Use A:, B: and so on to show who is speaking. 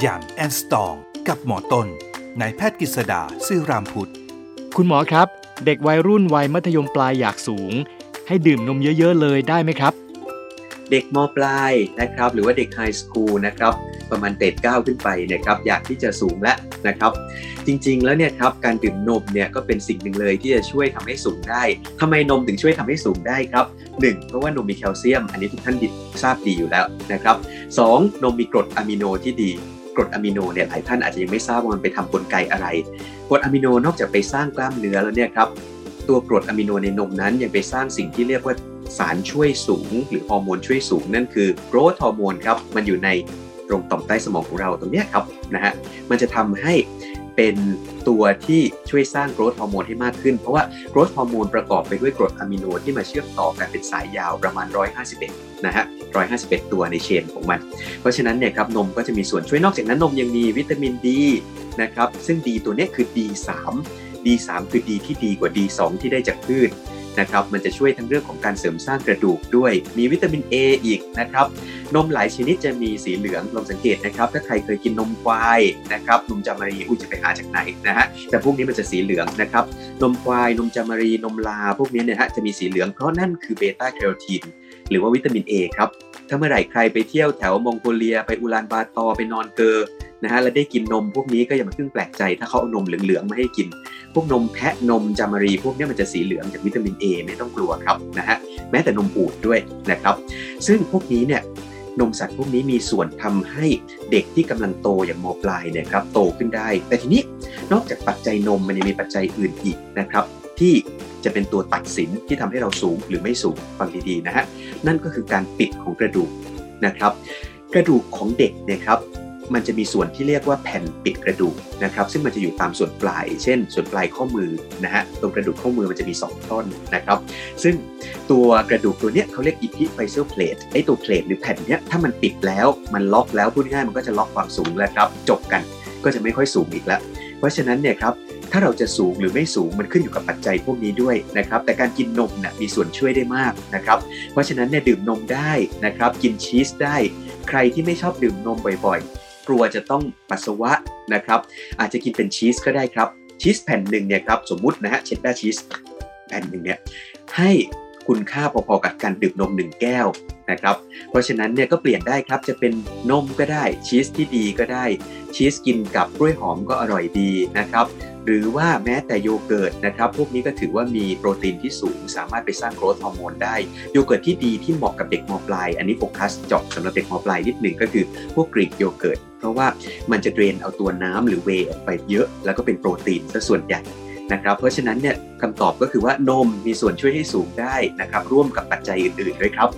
A: อย่างแอนสตอง กับหมอต้นนายแพทย์กฤษดาซื่อรามพุทธ
B: คุณหมอครับ เด็กวัยรุ่นวัยมัธยมปลายอยากสูง ให้ดื่มนมเยอะๆเลยได้ไหมครับ
C: เด็กมปลายนะครับ หรือว่าเด็กไฮสคูลนะครับประมาณเตดเก้าขึ้นไปนะครับอยากที่จะสูงแล้วนะครับ จริงๆแล้วเนี่ยครับการดื่มนมเนี่ยก็เป็นสิ่งหนึ่งเลยที่จะช่วยทำให้สูงได้ทำไมนมถึงช่วยทำให้สูงได้ครับ 1. เพราะว่านมมีแคลเซียม อันนี้ทุกท่านทราบดีอยู่แล้วนะครับ 2. นมมีกรดอะมิโนที่ดี กรดอะมิโนเนี่ยหลายท่านอาจจะยังไม่ทราบว่ามันไปทำกลไกอะไร กรดอะมิโนนอกจากไปสร้างกล้ามเนื้อแล้วเนี่ยครับตัวกรดอะมิโนในนมนั้นยังไปสร้างสิ่งที่เรียกว่าสารช่วยสูง หรือฮอร์โมนช่วยสูง นั่นคือ growth hormone ครับมันอยู่ในตรงต่อมใต้สมองของเราตรงนี้ครับนะฮะมันจะทำให้เป็นตัวที่ช่วยสร้าง growth hormone ให้มากขึ้น เพราะว่า growth hormone ประกอบไปด้วยกรดอะมิโนที่มาเชื่อมต่อกันเป็นสายยาวประมาณ 151 นะฮะ 151 ตัวในเชนของมัน เพราะฉะนั้นเนี่ยครับนมก็จะมีส่วนช่วยนอกจากนั้นนมยังมีวิตามินดีนะครับซึ่งดีตัวนี้คือ D3 D3 คือดีที่ดีกว่า D2 ที่ได้จากพืชนะครับมันจะช่วยทั้งเรื่องของการเสริมสร้างกระดูกด้วย มีวิตามิน A อีกนะครับนมหลายชนิดจะมีสีเหลืองลองสังเกตนะครับ ถ้าใครเคยกินนมควายนะครับนมจามารีอุ้ยจะไปหาจากไหนนะฮะแต่พวกนี้มันจะสีเหลืองนะครับนมควายนมจามารีนมลา พวกนี้เนี่ยฮะจะมีสีเหลืองเพราะนั่นคือเบต้าแคโรทีนหรือว่าวิตามิน A ครับ ถ้าเมื่อไหร่ใครไปเที่ยวแถวมองโกเลีย ไปอุลานบาตอไปนอนเกอนะฮะแล้วได้กินนมพวกนี้ก็อย่ามาเพิ่งแปลกใจ ถ้าเขาเอานมเหลืองๆมาให้กิน พวกนมแพะนมจามารี พวกนี้มันจะสีเหลืองจากวิตามิน A ไม่ต้องกลัวครับนะฮะแม้แต่นมอูดด้วยนะครับ ซึ่งพวกนี้เนี่ยนมสัตว์พวกนี้มีส่วนทำให้เด็กที่กำลังโตอย่างมปลายเนี่ยครับโตขึ้นได้ แต่ทีนี้นอกจากปัจจัยนมมันยังมีปัจจัยอื่นอีกนะครับ ที่ จะเป็นตัวตัดสินที่ทำให้เราสูงหรือไม่สูงฟังดีๆนะฮะนั่นก็คือการปิดของกระดูกนะครับกระดูกของเด็กเนี่ยครับมันจะมีส่วนที่เรียกว่าแผ่นปิดกระดูกนะครับ ซึ่งมันจะอยู่ตามส่วนปลาย เช่น ส่วนปลายข้อมือนะฮะตรงกระดูกข้อมือมันจะมี 2 ท่อนนะครับ ซึ่งตัวกระดูกตัวเนี้ยเขาเรียก epiphyseal plate ไอ้ตัว plate หรือแผ่นเนี้ยถ้ามันปิดแล้วมันล็อกแล้วพูดง่ายมันก็จะล็อกความสูงแล้วครับ จบกันก็จะไม่ค่อยสูงอีกแล้ว เพราะฉะนั้นเนี่ยครับ ถ้าเราจะสูงหรือไม่สูงมันขึ้นอยู่กับปัจจัยพวกนี้ด้วยนะครับ แต่การกินนมเนี่ยมีส่วนช่วยได้มากนะครับ เพราะฉะนั้นเนี่ยดื่มนมได้นะครับ กินชีสได้ ใครที่ไม่ชอบดื่มนมบ่อยๆ กลัวจะต้องปัสสาวะนะครับ อาจจะกินเป็นชีสก็ได้ครับ ชีสแผ่นหนึ่งเนี่ยครับสมมุตินะฮะเชดดาร์ชีสแผ่นหนึ่งเนี่ยให้คุณค่าพอๆกับการดื่มนมหนึ่งแก้ว นะครับ เพราะฉะนั้นเนี่ยก็เปลี่ยนได้ครับจะเป็นนมก็ได้ชีสที่ดีก็ได้ ชีสกินกับกล้วยหอมก็อร่อยดีนะครับ หรือว่าแม้แต่โยเกิร์ตนะครับ พวกนี้ก็ถือว่ามีโปรตีนที่สูง สามารถไปสร้าง growth hormone ได้ โยเกิร์ตที่ดีที่เหมาะกับเด็กมปลาย อันนี้โฟกัสเจาะสำหรับเด็กมปลายนิดหนึ่งก็คือพวก Greek โยเกิร์ตเพราะว่ามันจะ drain เอาตัวน้ำหรือเวออกไปเยอะ แล้วก็เป็นโปรตีนซะส่วนใหญ่นะครับเพราะฉะนั้นเนี่ยคำตอบก็คือว่านมมีส่วนช่วยให้สูงได้นะครับร่วมกับปัจจัยอื่นๆด้วยครับ